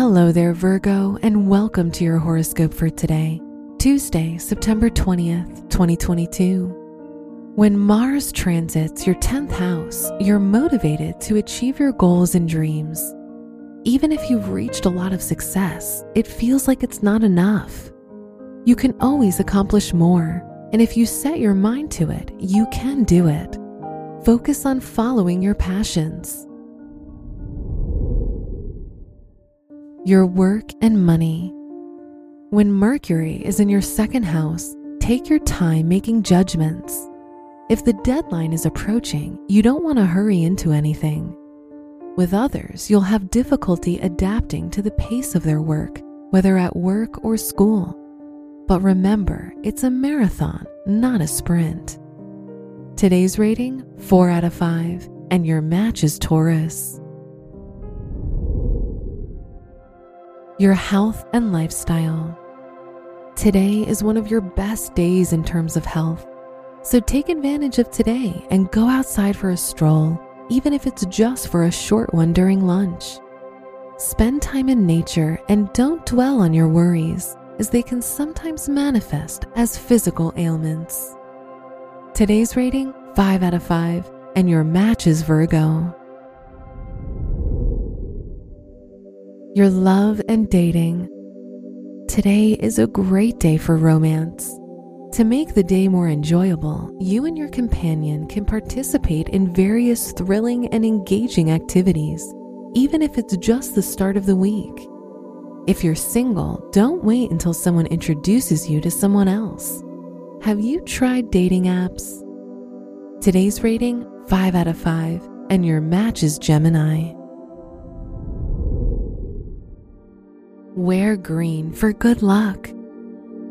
Hello there, Virgo, and welcome to your horoscope for today, Tuesday, September 20th, 2022. When Mars transits your 10th house, you're motivated to achieve your goals and dreams. Even if you've reached a lot of success, it feels like it's not enough. You can always accomplish more, and if you set your mind to it, you can do it. Focus on following your passions. Your work and money. When Mercury is in your second house, take your time making judgments. If the deadline is approaching, you don't want to hurry into anything. With others, you'll have difficulty adapting to the pace of their work, whether at work or school. But remember, it's a marathon, not a sprint. Today's rating 4 out of 5, and your match is Taurus. Your health and lifestyle. Today is one of your best days in terms of health. So take advantage of today and go outside for a stroll, even if it's just for a short one during lunch. Spend time in nature and don't dwell on your worries, as they can sometimes manifest as physical ailments. Today's rating 5 out of 5, and your match is Virgo. Your love and dating. Today is a great day for romance. To make the day more enjoyable, you and your companion can participate in various thrilling and engaging activities, even if it's just the start of the week. If you're single, don't wait until someone introduces you to someone else. Have you tried dating apps? Today's rating 5 out of 5, and your match is Gemini. Wear green for good luck.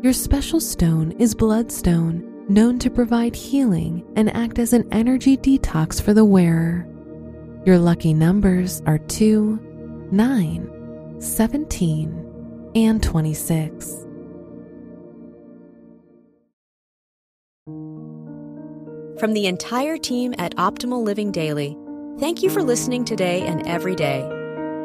Your special stone is bloodstone, known to provide healing and act as an energy detox for the wearer. Your lucky numbers are 2, 9, 17, and 26. From the entire team at Optimal Living Daily, thank you for listening today and every day